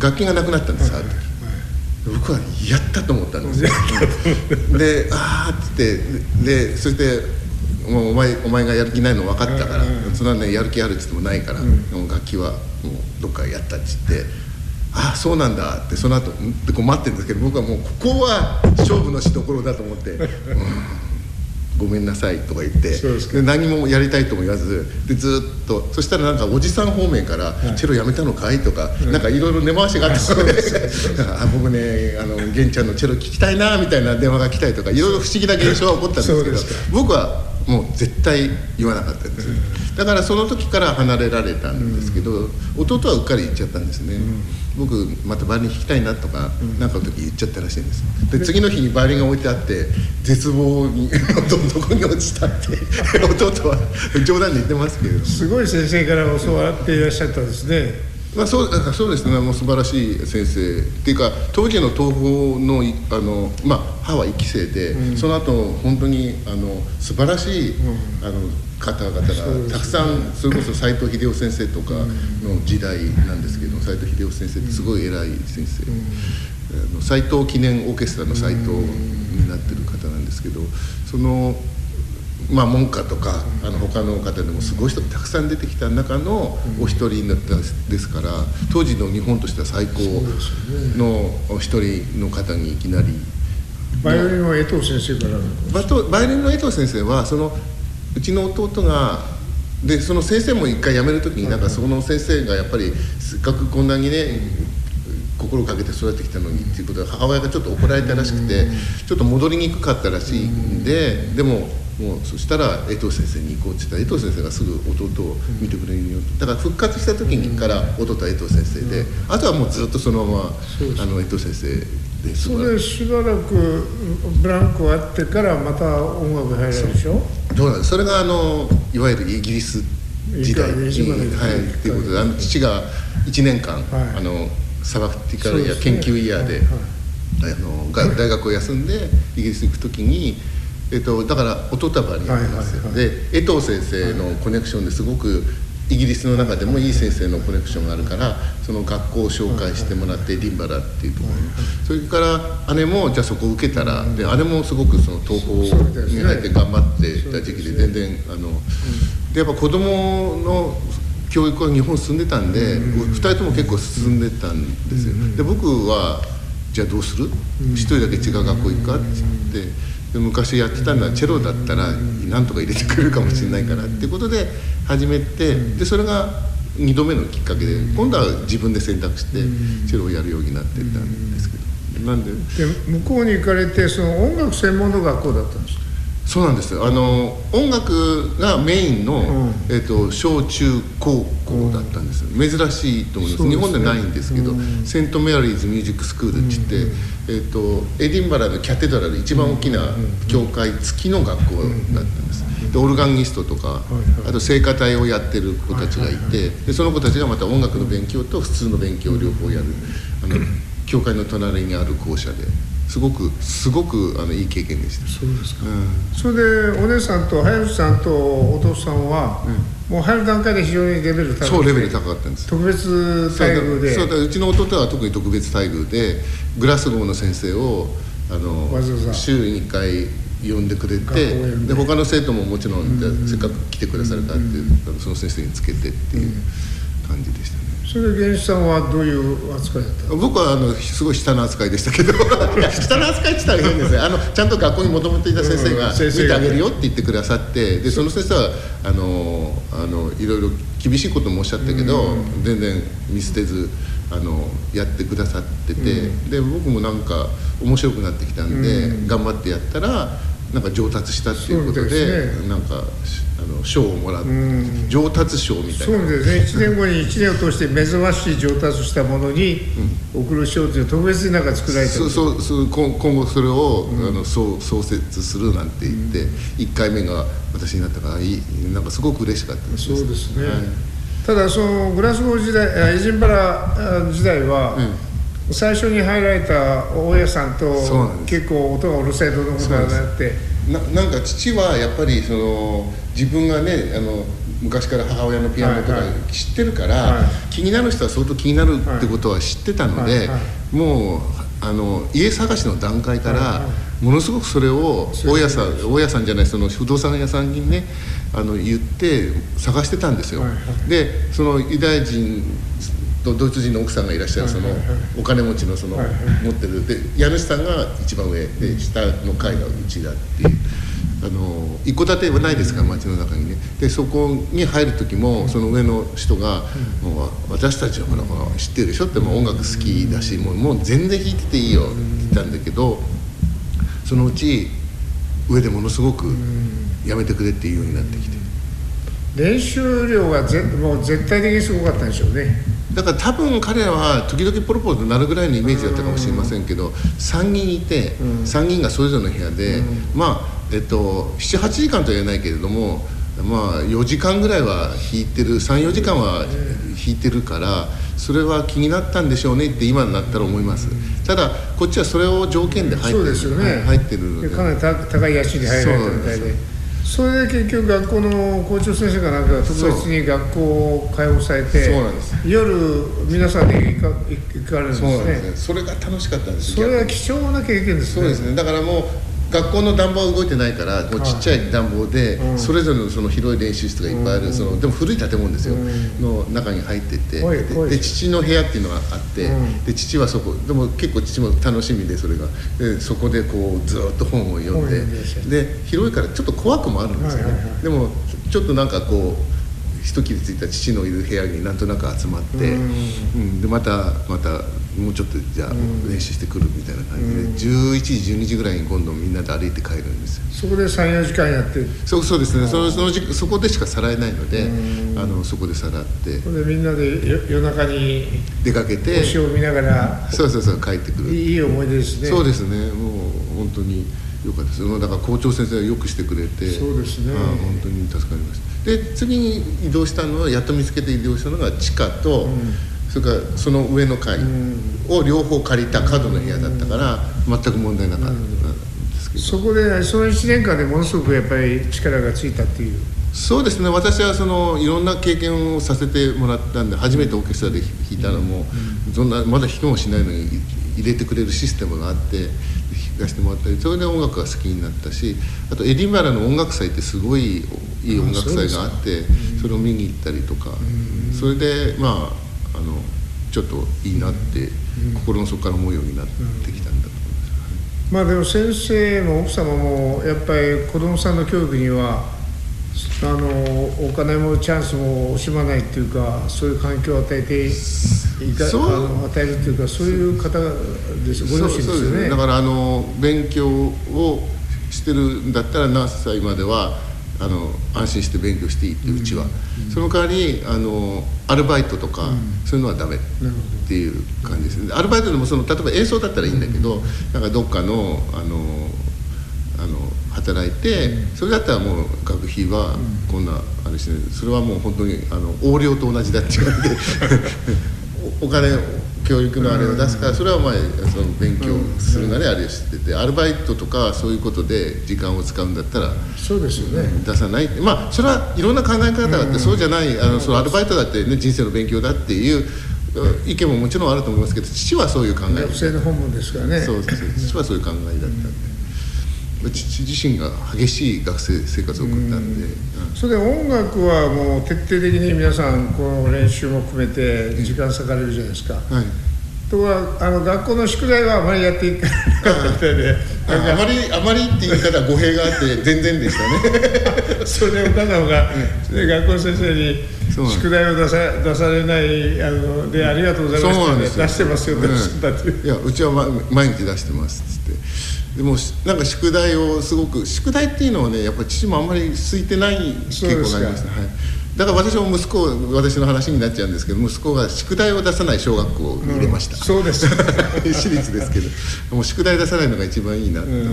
Speaker 4: 楽器がなくなったんですある時。僕はやったと思ったんですよ。でああっつってでそしてもうお前お前がやる気ないの分かったから、そんなねやる気あるっつってもないから、もう楽器はもうどっかやったっつってああそうなんだ。ってその後ん？ってこう待ってるんですけど僕はもうここは勝負のしどころだと思って。うん。ごめんなさいとか言って何もやりたいとも言わずでずっとそしたらなんかおじさん方面から「チェロやめたのかい?」とか、なんかいろいろ根回しがあったので 「あ僕ねあの玄ちゃんのチェロ聞きたいな」みたいな電話が来たりとかいろいろ不思議な現象が起こったんですけど僕はもう絶対言わなかったんです、だからその時から離れられたんですけど、弟はうっかり言っちゃったんですね、僕またバイオリン弾きたいなとか、なんかの時言っちゃったらしいんです。で次の日にバイオリンが置いてあって絶望にどどこに落ちたって 弟は冗談で言ってますけれど
Speaker 3: すごい先生から教わっていらっしゃったんですね
Speaker 4: まあ、そうそうですね。もう素晴らしい先生。っていうか当時の東宝のあの、まあ、母は1期生で、うん、その後本当にあの素晴らしい、うん、あの方々がたくさんそれこそ斎藤秀夫先生とかの時代なんですけど斎藤秀夫先生ってすごい偉い先生。斎、うん、藤記念オーケストラの斎藤になってる方なんですけどその。まあ、門下とかあの他の方でもすごい人たくさん出てきた中のお一人ですから当時の日本としては最高のお一人の方にいきなり。
Speaker 3: バイオリンは江藤先生から
Speaker 4: バイオリンの江藤先生はそのうちの弟がでその先生も一回辞める時になんかその先生がやっぱりせっかくこんなにね心をかけて育ってきたのにっていうことで母親がちょっと怒られたらしくてちょっと戻りにくかったらしいんででももうそしたら江藤先生に行こうって言ったら江藤先生がすぐ弟を見てくれるようだから復活した時にから弟は江藤先生であとはもうずっとそのままあの江藤先生で
Speaker 3: それでしばらくブランクあってからまた音楽入るでしょ？
Speaker 4: そうなんです。それがあのいわゆるイギリス時代に、はい、っていうことであの父が1年間、はい、あのサバティカルや研究イヤーで、あの 大学を休んでイギリスに行く時にえっと、だから音束になりますよ、で江藤先生のコネクションですごくイギリスの中でもいい先生のコネクションがあるからその学校を紹介してもらってリンバラっていうところそれから姉もじゃあそこを受けたらで姉もすごくその東宝に入って頑張ってた時期で全然あのでやっぱ子供の教育は日本進んでたんで2人とも結構進んでたんですよ。で僕はじゃあどうする？1人だけ違う学校行くかって言って。昔やってたのはチェロだったらなんとか入れてくれるかもしれないからっていうことで始めてでそれが2度目のきっかけで今度は自分で選択してチェロをやるようになってたんですけど。なんで？
Speaker 3: で向こうに行かれてその音楽専門の学校だったんですか？
Speaker 4: そうなんです。あの音楽がメインの、うん、えーと、小中高校だったんです、うん、珍しいと思います、ね、日本でないんですけど、うん、セント・メアリーズ・ミュージック・スクールって言って、えーと、エディンバラのキャテドラル一番大きな教会付きの学校だったんです。でオルガンニストとかあと聖歌隊をやってる子たちがいてでその子たちがまた音楽の勉強と普通の勉強両方やる。あの教会の隣にある校舎ですごくすごくあのいい経験でした。
Speaker 3: そうですか、うん、それでお姉さんと早内さんとお父さんは、うん、もう入る段階で非常にレベル高
Speaker 4: くそうレベル高かったんです。
Speaker 3: 特別待遇で。
Speaker 4: そうだうちの弟は特に特別待遇でグラスゴーの先生をあの週に1回呼んでくれてで。他の生徒ももちろん、うん、せっかく来てくださるからって、うん、その先生につけてっていう。
Speaker 3: それで源一さんはどういう扱いだった
Speaker 4: 僕はあのすごい下の扱いでしたけど。下の扱いって言ったら変ですね。あのちゃんと学校にもともといた先生が見てあげるよって言ってくださってでその先生はあのあのいろいろ厳しいこともおっしゃったけど、全然見捨てずあのやってくださってて、で僕もなんか面白くなってきたんで、頑張ってやったらなんか上達したっていうことで、ね、なんかあの賞をもらって、上達賞みたいな。
Speaker 3: そうですね。1年後に1年を通して珍しい上達したものに送る賞という特別になんか作られて
Speaker 4: るそうそう今後それを、うん、あの創創設するなんて言って、うん、1回目が私になったからいい。なんかすごく嬉しかったです。
Speaker 3: そうですね、はい、ただそのグラスゴー時代エジンバラ時代は、うん最初に入られた大家さんと結構音がうるさいどのことがなって。
Speaker 4: ななんか父はやっぱりその自分がねあの昔から母親のピアノとか知ってるから、はい。はい、気になる人は相当気になるってことは知ってたので、はいはい、もうあの家探しの段階から、ものすごくそれを大家さん大家さんじゃないその不動産屋さんにねあの言って探してたんですよ。でそのユダヤ人とドイツ人の奥さんがいらっしゃるそのお金持ちのその持ってる。で家主さんが一番上。で下の階がうちだっていう。あの一戸建てはないですから街の中にね。でそこに入る時もその上の人が「もう私たちはほらほら知ってるでしょ」ってもう音楽好きだしもうもう全然弾いてていいよって言ったんだけどそのうち上でものすごくやめてくれっていうようになってきて。
Speaker 3: 練習量がぜもう絶対的にすごかったんでしょうね
Speaker 4: だから多分彼らは時々ポロポロとなるぐらいのイメージだったかもしれませんけど3人いて3人がそれぞれの部屋でまあえっと78時間とは言えないけれどもまあ4時間ぐらいは引いてる34時間は引いてるからそれは気になったんでしょうねって今になったら思います。ただこっちはそれを条件で入ってる
Speaker 3: ね、
Speaker 4: 入ってるので。
Speaker 3: かなり高高い家賃に入られたみたいでそれで結局学校の校長先生かなんかが特別に学校を開放されて
Speaker 4: そうなんです。
Speaker 3: 夜皆さんで行か行かれるんです
Speaker 4: そうなんです
Speaker 3: ね。
Speaker 4: ねそれが楽しかったんです
Speaker 3: それは貴重な経験ですね。
Speaker 4: そうですね。だからもう学校の暖房は動いてないからもうちっちゃい暖房で
Speaker 3: うん。
Speaker 4: それぞれのその広い練習室がいっぱいある。そのでも古い建物ですよ。
Speaker 3: うん。
Speaker 4: の中に入ってってでで父の部屋っていうのがあって
Speaker 3: うん。
Speaker 4: で父はそこでも結構父も楽しみでそれが。でそこでこうずっと本を読んで。
Speaker 3: で
Speaker 4: 広いからちょっと怖くもあるんですよ
Speaker 3: はいはいはい。
Speaker 4: ねでもちょっとなんかこう一切れついた父のいる部屋になんとなく集まって、
Speaker 3: うん。
Speaker 4: うん、でまたまたもうちょっとじゃあ練習してくるみたいな感じで、11時12時ぐらいに今度みんなで歩いて帰るんですよ。
Speaker 3: そこで34時間やって。
Speaker 4: そうそうですね。そのその時そこでしかさらえないので
Speaker 3: うん。
Speaker 4: あのそこでさらって。
Speaker 3: それでみんなでよ夜中に
Speaker 4: 出かけて。
Speaker 3: 星を見ながら
Speaker 4: そうそうそう帰ってくる。
Speaker 3: いい思い出ですね。
Speaker 4: そうですね。もう本当に良かったです。だから校長先生がよくしてくれて。
Speaker 3: そうですね。
Speaker 4: ああ本当に助かりました。で次に移動したのはやっと見つけて移動したのが地下と、それからその上の階を両方借りた角の部屋だったから全く問題なかったんですけど、
Speaker 3: そこでその1年間でものすごくやっぱり力がついたっていう。
Speaker 4: そうですね。私はそのいろんな経験をさせてもらったんで初めてオーケストラで弾いたのも、そんなまだ弾きもしないのに入れてくれるシステムがあって弾かせてもらったりそれで音楽が好きになったしあとエディンバラの音楽祭ってすごいいい音楽祭があってそれを見に行ったりとか、それでまああのちょっといいなって心の底から思うようになってきたんだと思います。
Speaker 3: まあでも先生も奥様もやっぱり子供さんの教育にはあのお金もチャンスも惜しまないっていうかそういう環境を与えていた
Speaker 4: そう。
Speaker 3: あの与えるっていうかそういう方ですご両親ですよね。
Speaker 4: そうだからあの勉強をしてるんだったら何歳まではあの安心して勉強していいってうちは、その代わりあのアルバイトとか、そういうのはダメっていう感じですね。アルバイトでもその例えば演奏だったらいいんだけど、なんかどっかのあのあの働いて、それだったらもう学費はこんなあれしてそれはもう本当にあの横領と同じだっていう感じで。おお金教育のあれを出すからそれはまあその勉強するなりあれしててアルバイトとかそういうことで時間を使うんだったら
Speaker 3: そうですよね、
Speaker 4: 出さない。まあそれはいろんな考え方があってそうじゃないあのそのアルバイトだってね人生の勉強だっていう意見ももちろんあると思いますけど父はそういう考え
Speaker 3: 学生の本分ですからね。
Speaker 4: そうそうそう。父はそういう考えだったんで父自身が激しい学生生活を送ったんで、うん。
Speaker 3: それで音楽はもう徹底的に皆さんこの練習も含めて時間割かれるじゃないですか、
Speaker 4: はい。
Speaker 3: ところがあの学校の宿題はあまりやっていかなかったみたいで。
Speaker 4: ああまりあまりっていう言い方は語弊があって全然でしたね。
Speaker 3: それでお母様が、で学校の先生に宿題を出さ出されないあのでありがとうございますって、
Speaker 4: そうなんですよ。
Speaker 3: 出してますよっておっしゃったっていう、
Speaker 4: いやうちは、ま、毎日出してますっつってでもしなんか宿題をすごく宿題っていうのはねやっぱり父もあんまり空いてない傾向がありました、はい、だから私も息子を私の話になっちゃうんですけど息子が宿題を出さない小学校に入れました、
Speaker 3: そうです。
Speaker 4: 私立ですけど。もう宿題出さないのが一番いいなと思って、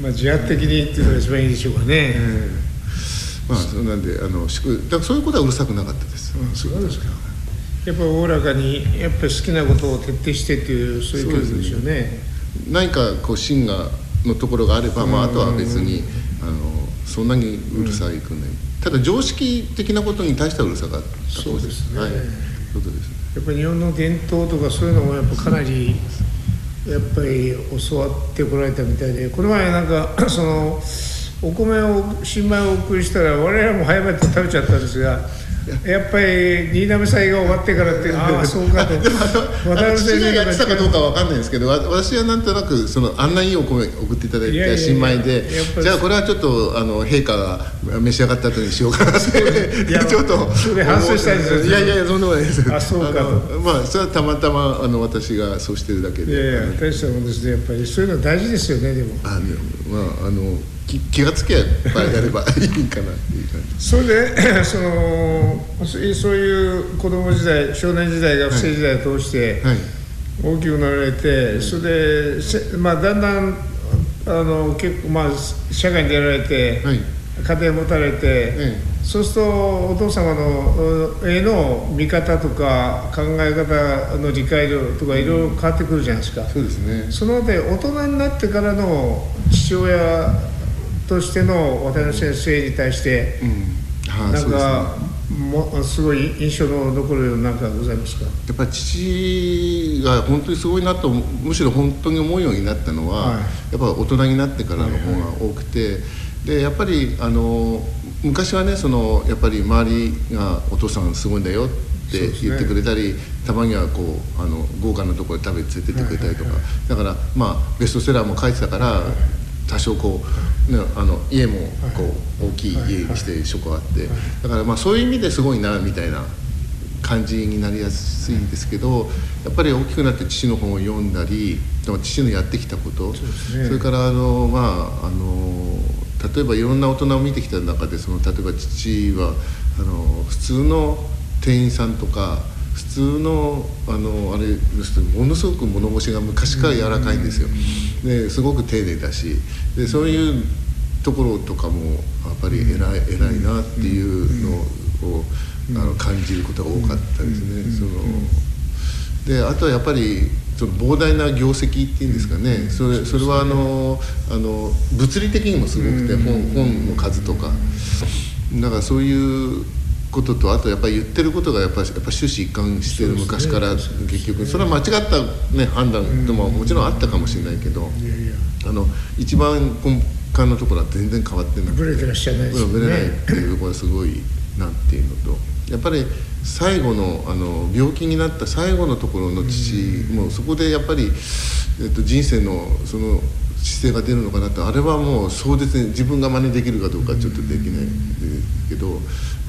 Speaker 3: まあ自発的にっていうのが一番いいでしょうかね、
Speaker 4: まあそうなんであの宿だからそういうことはうるさくなかったです、
Speaker 3: うんそうですか。やっぱりおおらかにやっぱり好きなことを徹底してっていうそういう教育でしょうね
Speaker 4: 何かこう芯がのところがあれば、まあ、あとは別にあのそんなにうるさいくない、ただ常識的なことに対してはうるさかった
Speaker 3: そうですね。
Speaker 4: はい。そうです。ね
Speaker 3: やっぱり日本の伝統とかそういうのもやっぱかなりやっぱり教わってこられたみたいでこの前なんかそのお米を新米をお送りしたら我々も早々と食べちゃったんですがやっぱり新滑祭が終わってからってああそうかと。渡辺先生
Speaker 4: 父がやってたかどう
Speaker 3: か
Speaker 4: かわかんないんですけどわ私はなんとなくそのあんないいお米送っていただい
Speaker 3: いやいやいや。
Speaker 4: た新米で。じゃあこれはちょっとあの陛下が召し上がった後にしようかなって
Speaker 3: いや
Speaker 4: ちょっと。
Speaker 3: それ反省したいですよ。
Speaker 4: いやいやいやそんなことないです。
Speaker 3: あそうかと。
Speaker 4: まあそれはたまたまあの私がそうしてるだけで。
Speaker 3: いやいや大したもんですね。やっぱりそういうの大事ですよねでも。
Speaker 4: あのまああの気気がつけばやればいいかなっていう感じ。
Speaker 3: それで そのそういう子供時代少年時代学生時代を通して
Speaker 4: はい。
Speaker 3: 大きくなられて、それでせ、まあ、だんだんあの結構、まあ、社会に出られて、
Speaker 4: はい。
Speaker 3: あ家庭持たれて、
Speaker 4: え
Speaker 3: そうするとお父様の絵の見方とか考え方の理解度とかいろいろ変わってくるじゃないですか、
Speaker 4: そうですね。
Speaker 3: そのあたり大人になってからの父親としての渡辺先生に対して、なんかもすごい印象の残るようななんかございますか？
Speaker 4: やっぱり父が本当にすごいなとむしろ本当に思うようになったのは、
Speaker 3: はい。
Speaker 4: やっぱ大人になってからの方が多くて、でやっぱりあの昔はねそのやっぱり周りが「お父さんすごいんだよ」って言ってくれたり、たまにはこうあの豪華なところで食べに連れてってくれたりとか、だからまあベストセラーも書いてたから、多少こう、ね、あの家もこう大きい家にして書庫あって、だからまあそういう意味ですごいなみたいな感じになりやすいんですけどやっぱり大きくなって父の本を読んだり父のやってきたことそ,、れからあのまああの例えばいろんな大人を見てきた中でその例えば父はあの普通の店員さんとか普通のあのあれですとものすごく物腰が昔から柔らかいんですよ。ですごく丁寧だしでそういうところとかもやっぱり偉い偉いなっていうのをあの感じることが多かったですね。そのであとはやっぱりその膨大な業績っていうんですかね、それそれはあのあの物理的にもすごくて、本本の数とか。だからそういうこととあとやっぱり言ってることがやっぱりやっぱ終始一貫してる昔から結局それは間違った、ね、判断でももちろんあったかもしれないけど、あの一番根幹のところは全然変わってなくて
Speaker 3: ブレてらっしゃいですよね。
Speaker 4: ないっていうところがすごいなっていうのとやっぱり最後のあの病気になった最後のところの父、もうそこでやっぱり、えっと、人生のその姿勢が出るのかなとあれはもう壮絶に自分が真似できるかどうかちょっとできないけど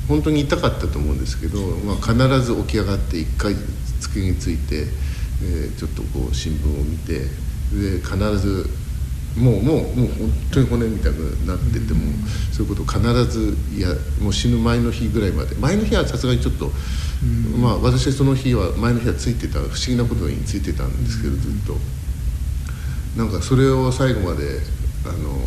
Speaker 4: 本当に痛かったと思うんですけど、まあ、必ず起き上がって一回机について、えーちょっとこう新聞を見てで必ずもうもうもう本当に骨みたいになってても、そういうことを必ずいやもう死ぬ前の日ぐらいまで。前の日はさすがにちょっと、まあ私その日は前の日はついてた不思議なことについてたんですけど、ずっと。なんかそれを最後まであの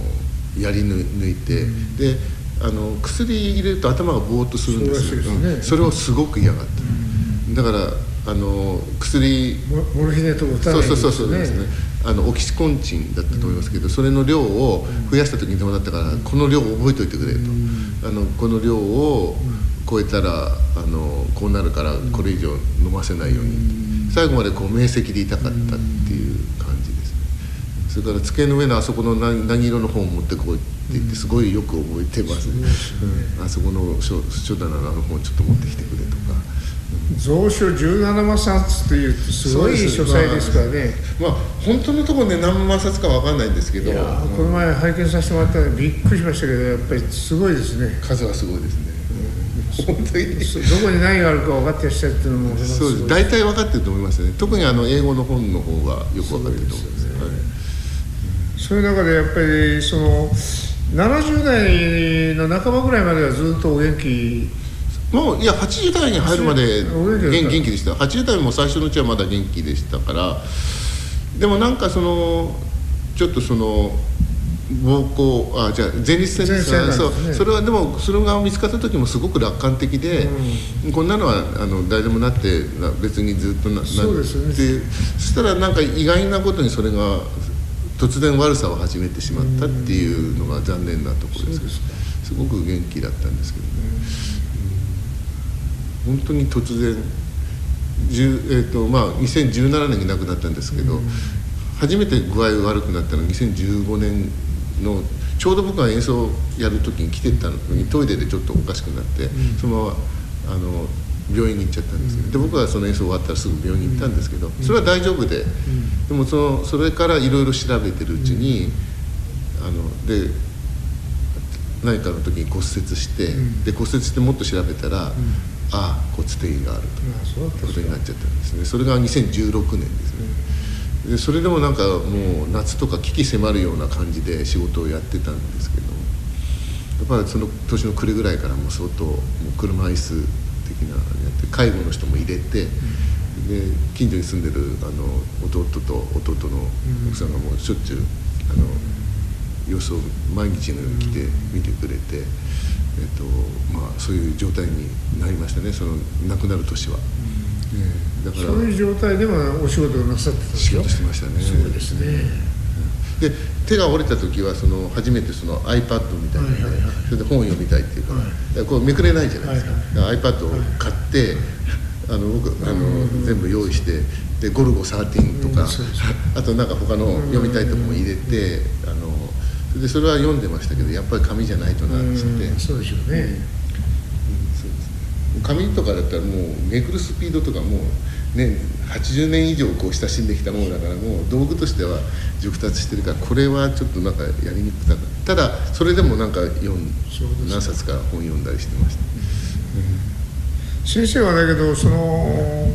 Speaker 4: やり抜いて、であの薬入れると頭がぼーっとするんですよ。
Speaker 3: そね
Speaker 4: うんそれをすごく嫌がった、だからあの薬
Speaker 3: モモルヒネと
Speaker 4: そうそうそうそう
Speaker 3: で
Speaker 4: ですすね。あのオキシコンチンだったと思いますけど、それの量を増やした時にでもだったから、この量を覚えておいてくれと、あのこの量を超えたらあのこうなるからこれ以上飲ませないように、最後までこう明晰で痛かったっていう感じそれから机の上のあそこの何何色の本を持ってこいって言ってすごいよく覚えてますね、うん。あそこの書書棚のあの本ちょっと持ってきてくれとか。
Speaker 3: 蔵書17万冊っていうすごい書斎ですからね。
Speaker 4: まあ本当のところね何万冊かわかんないんですけど。
Speaker 3: いやーこの前拝見させてもらったらびっくりしましたけどやっぱりすごいですね。
Speaker 4: 数はすごいですね、本当に。
Speaker 3: そどこに何があるか分かってらっしゃるっていうのも
Speaker 4: そうです。大体分かってると思いますね。特にあの英語の本の方がよく分かってると思います。はい
Speaker 3: そういう中でやっぱりその70代の半ばぐらいまではずっとお元気。
Speaker 4: もういや80代に入るまで
Speaker 3: お元気
Speaker 4: でした。80代も最初のうちはまだ元気でしたから。でもなんかそのちょっとその膀胱あじゃあ前立腺
Speaker 3: です
Speaker 4: そ
Speaker 3: ね
Speaker 4: う。それはでもそれが見つかった時もすごく楽観的で、こんなのはあの誰でもなってな別にずっとなな
Speaker 3: そうですよね。
Speaker 4: でそしたらなんか意外なことにそれが突然悪さを始めてしまったっていうのが残念なところですけどすごく元気だったんですけどね。本当に突然10えーとまあ、2017年に亡くなったんですけど、初めて具合悪くなったのは2015年のちょうど僕が演奏やる時に来てたのにトイレでちょっとおかしくなって、そのままあの病院に行っちゃったんですけど、で僕はその演奏終わったらすぐ病院に行ったんですけど、それは大丈夫で、でもそのそれからいろいろ調べてるうちに、あので何かの時に骨折して、で骨折してもっと調べたら、ああ骨転移があると。
Speaker 3: あそう
Speaker 4: ことになっちゃったんですね。それが2016年ですね。でそれでもなんかもう夏とか危機迫るような感じで仕事をやってたんですけどやっぱりその年の暮れぐらいからもう相当もう車椅子的なのやって介護の人も入れて、で近所に住んでるあの弟と弟の奥さんがもうしょっちゅうあの様子を毎日のように来て見てくれて、えっとまあ、そういう状態になりましたねその亡くなる年は。
Speaker 3: だから。そういう状態でもお仕事をなさってたんです
Speaker 4: 仕事してましたね。
Speaker 3: そうですね、
Speaker 4: で手が折れた時はその初めてその iPad みたいな、はいはいはい、それで本を読みたいっていうか、はい、こうめくれないじゃないですか,、はいはい、iPad を買って、あの僕あの全部用意してで「ゴルゴ13」とか、あとなんか他の読みたいとこも入れて、あのでそれは読んでましたけどやっぱり紙じゃないとなっつって、
Speaker 3: そうでしょうね。
Speaker 4: 紙とかだったらもうめくるスピードとかもうね80年以上こう親しんできたものだからもう道具としては熟達してるからこれはちょっとなんかやりにくかったただそれでもなんか読ん何冊か本読んだりしてました、
Speaker 3: うん、先生はだけどその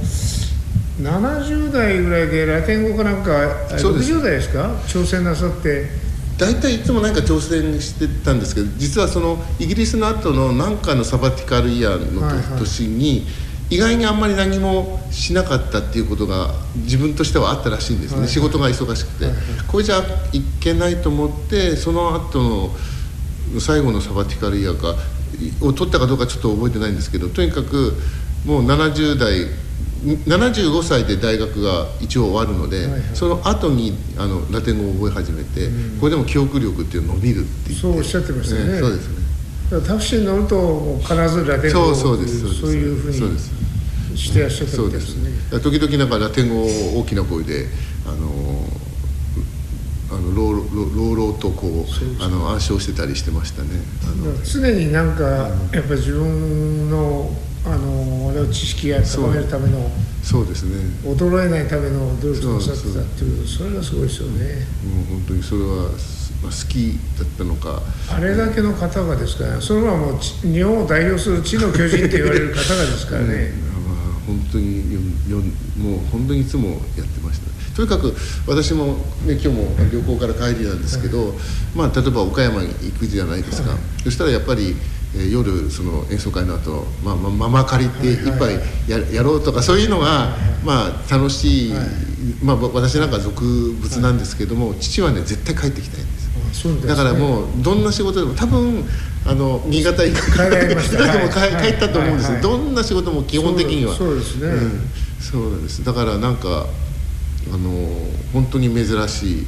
Speaker 3: 70代ぐらいでラテン語かなんか60代ですか？挑戦なさって。
Speaker 4: 大体いつも何か挑戦してたんですけど実はそのイギリスの後の何かのサバティカルイヤーの年に、はいはい意外にあんまり何もしなかったっていうことが自分としてはあったらしいんですね、はい、仕事が忙しくて、はい、これじゃいけないと思ってその後の最後のサバティカルイヤーかを取ったかどうかちょっと覚えてないんですけどとにかくもう70代75歳で大学が一応終わるので、はいはい、その後にあのラテン語を覚え始めて、うん、これでも記憶力っていうの伸びるって
Speaker 3: そうおっしゃってましたね、
Speaker 4: ね、そうですね
Speaker 3: タクシーに乗ると必ずラテン語
Speaker 4: そうそう
Speaker 3: いうふうにしてらっしゃったみたいですね。
Speaker 4: 時々なんかラテン語を大きな声であのあの朗々とこうあの暗唱してたりしてましたね。
Speaker 3: 常になんかやっぱり自分のあの知識が高めるための
Speaker 4: そうですね。
Speaker 3: 衰えないための努力をさってたっていうそれがすごいですよね。
Speaker 4: もう本当にそれは好きだったのか。
Speaker 3: あれだけの方がですからそれはもう日本を代表する地の巨人って言われる方がですからね、うん、ま
Speaker 4: あ、本当によよもう本当にいつもやってました。とにかく私も、ね、今日も旅行から帰りなんですけど、はい、まあ、例えば岡山に行くじゃないですか、はい、そしたらやっぱりえー、夜その演奏会の後、まあまあママ借りって一杯や,、やろうとかそういうのが、まあ、楽しい、まあ、私なんか俗物なんですけども、父はね絶対帰ってきたいんですだからもうどんな仕事でも多分あの新潟行く。帰
Speaker 3: られました。
Speaker 4: でも帰,、帰ったと思うんですよ、どんな仕事も基本的には。
Speaker 3: そうですね、
Speaker 4: そうなんです。だからなんかあの本当に珍しい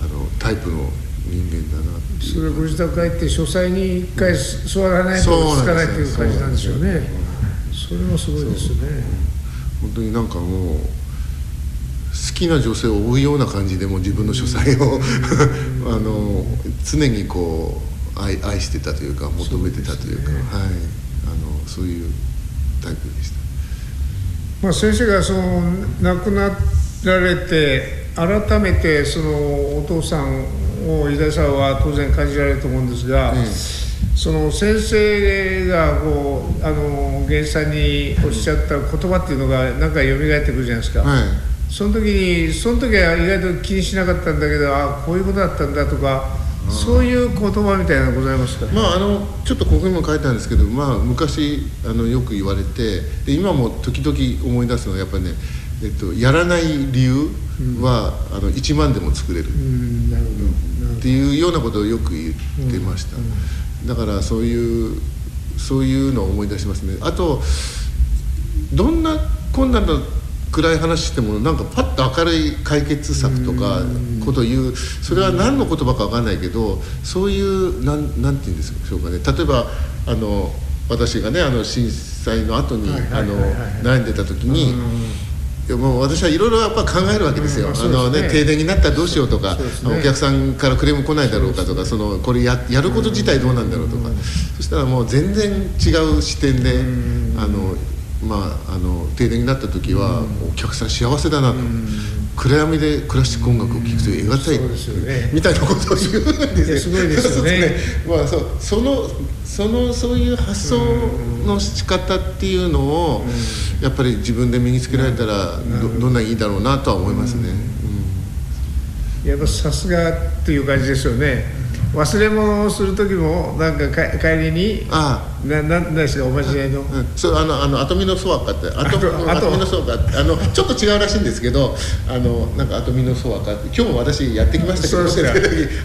Speaker 4: あのタイプの人間だなって
Speaker 3: それご自宅帰って書斎に一回座らないとつかないっていう感じなんでしょうねそれはすごいですね。
Speaker 4: 本当になんかもう好きな女性を追うような感じでも自分の書斎を あの常にこう愛愛してたというか求めてたというか、ね、はいあのそういうタイプでした。
Speaker 3: まあ、先生がその亡くなられて改めてそのお父さんを井田さんは当然感じられると思うんですが、うん、その先生がこうあの源さんにおっしゃった言葉っていうのが何か蘇ってくるじゃないですか。はいその時にその時は意外と気にしなかったんだけどあこういうことだったんだとかそういう言葉みたいなのございますか、
Speaker 4: まああのちょっとここにも書いたんですけど、まあ、昔あのよく言われてで今も時々思い出すのはやっぱりね、えっと、やらない理由は、うん、あの1万でも作れる,、うんなるほど。っていうようなことをよく言ってました、うん、だからそういうそういうのを思い出しますね。あとどんな困難な暗い話してもなんかパッと明るい解決策とかことを言う。それは何の言葉か分かんないけどそういうなんなんて言うんでしょうかね。例えばあの私がねあの震災の後に悩んでた時に。もう私はいろいろやっぱ考えるわけですよ、あのね、停電になったらどうしようとか、ね、お客さんからクレーム来ないだろうかとかそのこれややること自体どうなんだろうとか、そしたらもう全然違う視点で、あのまあ、あの停電になった時は、お客さん幸せだなと、暗闇でクラシック音楽を聴くと得難い、ね、みたいなことを言うんです
Speaker 3: すごいですよね。
Speaker 4: まあ、そそのそのそういう発想の仕方っていうのを、やっぱり自分で身につけられたらどどんないいだろうなとは思いますね、
Speaker 3: やっぱさすがっていう感じですよね忘れ物をする時もなんかか帰りに
Speaker 4: あ
Speaker 3: なななんですかおまじないの、
Speaker 4: あ、うん、そうあのあのアトミノソワカってアトアトミノソワカってあのちょっと違うらしいんですけどあのなんかアトミノソワカって今日も私やってきましたけど
Speaker 3: そ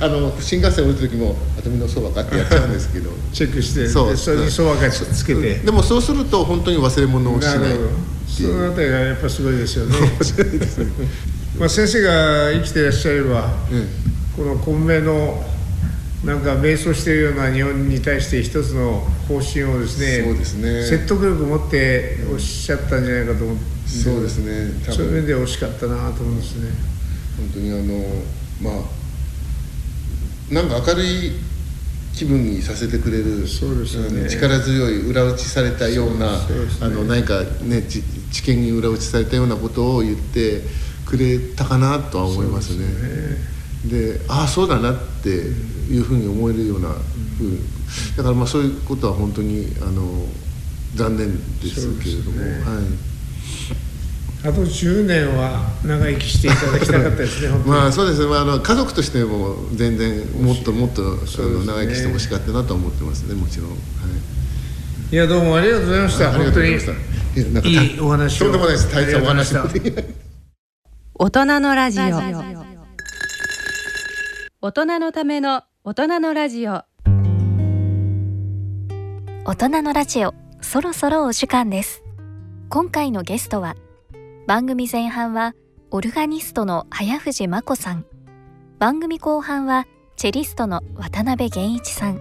Speaker 4: あの新幹線降りた時もアトミノソワカってやっちゃうんですけど。
Speaker 3: チェックして
Speaker 4: そう。
Speaker 3: でそれにそばかつつけて、
Speaker 4: でもそうすると本当に忘れ物をしない
Speaker 3: なるほど。そのあたりがやっぱすごいですよね。まあ先生が生きていらっしゃれば、
Speaker 4: うん。
Speaker 3: この混迷のなんか迷走しているような日本に対して一つの方針をですね
Speaker 4: そうですね。
Speaker 3: 説得力を持っておっしゃったんじゃないかと思って
Speaker 4: そうですね。多
Speaker 3: そういう
Speaker 4: 分
Speaker 3: 面で惜しかったなと思うんですね。
Speaker 4: 本当にあのまあなんか明るい気分にさせてくれる
Speaker 3: そうですよね。
Speaker 4: 力強い裏打ちされたような
Speaker 3: ね。
Speaker 4: あの何かねち知見に裏打ちされたようなことを言ってくれたかなとは思いますね。でああそうだなっていうふうに思えるようなふうにだからまあそういうことは本当にあの残念ですけれども、
Speaker 3: ね。
Speaker 4: はい。
Speaker 3: あと10年は長生きしていただきたかったですね 本当に、
Speaker 4: まあそうですね、まあ、あの家族としても全然もっともっと
Speaker 3: ね。
Speaker 4: の長生きしてほしかったなとは思ってますねもちろん、はい、
Speaker 3: いやどうもありがとうございました。
Speaker 4: ありが
Speaker 3: 本当に
Speaker 4: とうございました。いやなんか
Speaker 3: いいお話を。
Speaker 4: とんでもないです。大したお話も
Speaker 3: ありがとうございま
Speaker 4: できない
Speaker 1: 大人のラジオ大人のための大人のラジオ。
Speaker 2: 大人のラジオそろそろお時間です。今回のゲストは番組前半はオルガニストの早藤真子さん。番組後半はチェリストの渡辺源一さん。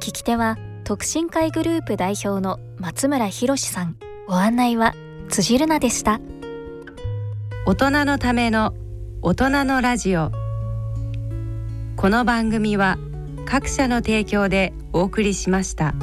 Speaker 2: 聞き手は特進会グループ代表の松村博さん。ご案内は辻るなでした。
Speaker 1: 大人のための大人のラジオこの番組は各社の提供でお送りしました。